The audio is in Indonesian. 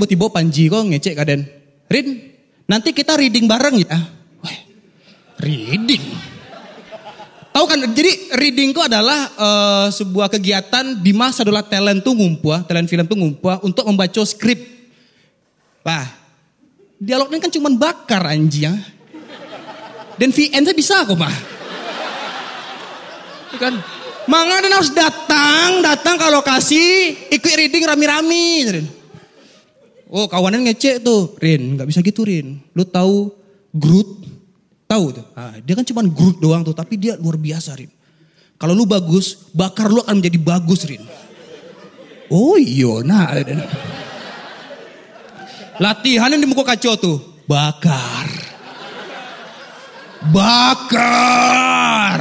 tiba-tiba Panji kok ngecek kaden. Rin, nanti kita reading bareng ya. Wah, reading. Tahu kan, jadi reading itu adalah uh, sebuah kegiatan di masa adalah talent tuh ngumpul, talent film tuh ngumpul untuk membaca skrip. Lah, dialognya kan cuma bakar anjing ya. Dan VN saya bisa kok mah. Kan, Mangga dan harus datang, datang ke lokasi, ikut reading rami-rami. Oh kawanan ngecek tuh, Rin, nggak bisa gitu Rin. Lu tahu Groot? Tahu tuh. Ah, dia kan cuma Groot doang tuh, tapi dia luar biasa Rin. Kalau lu bagus, bakar lu akan menjadi bagus Rin. Oh iya, nah. Latihan yang di muka kacau tuh, bakar. Bakar.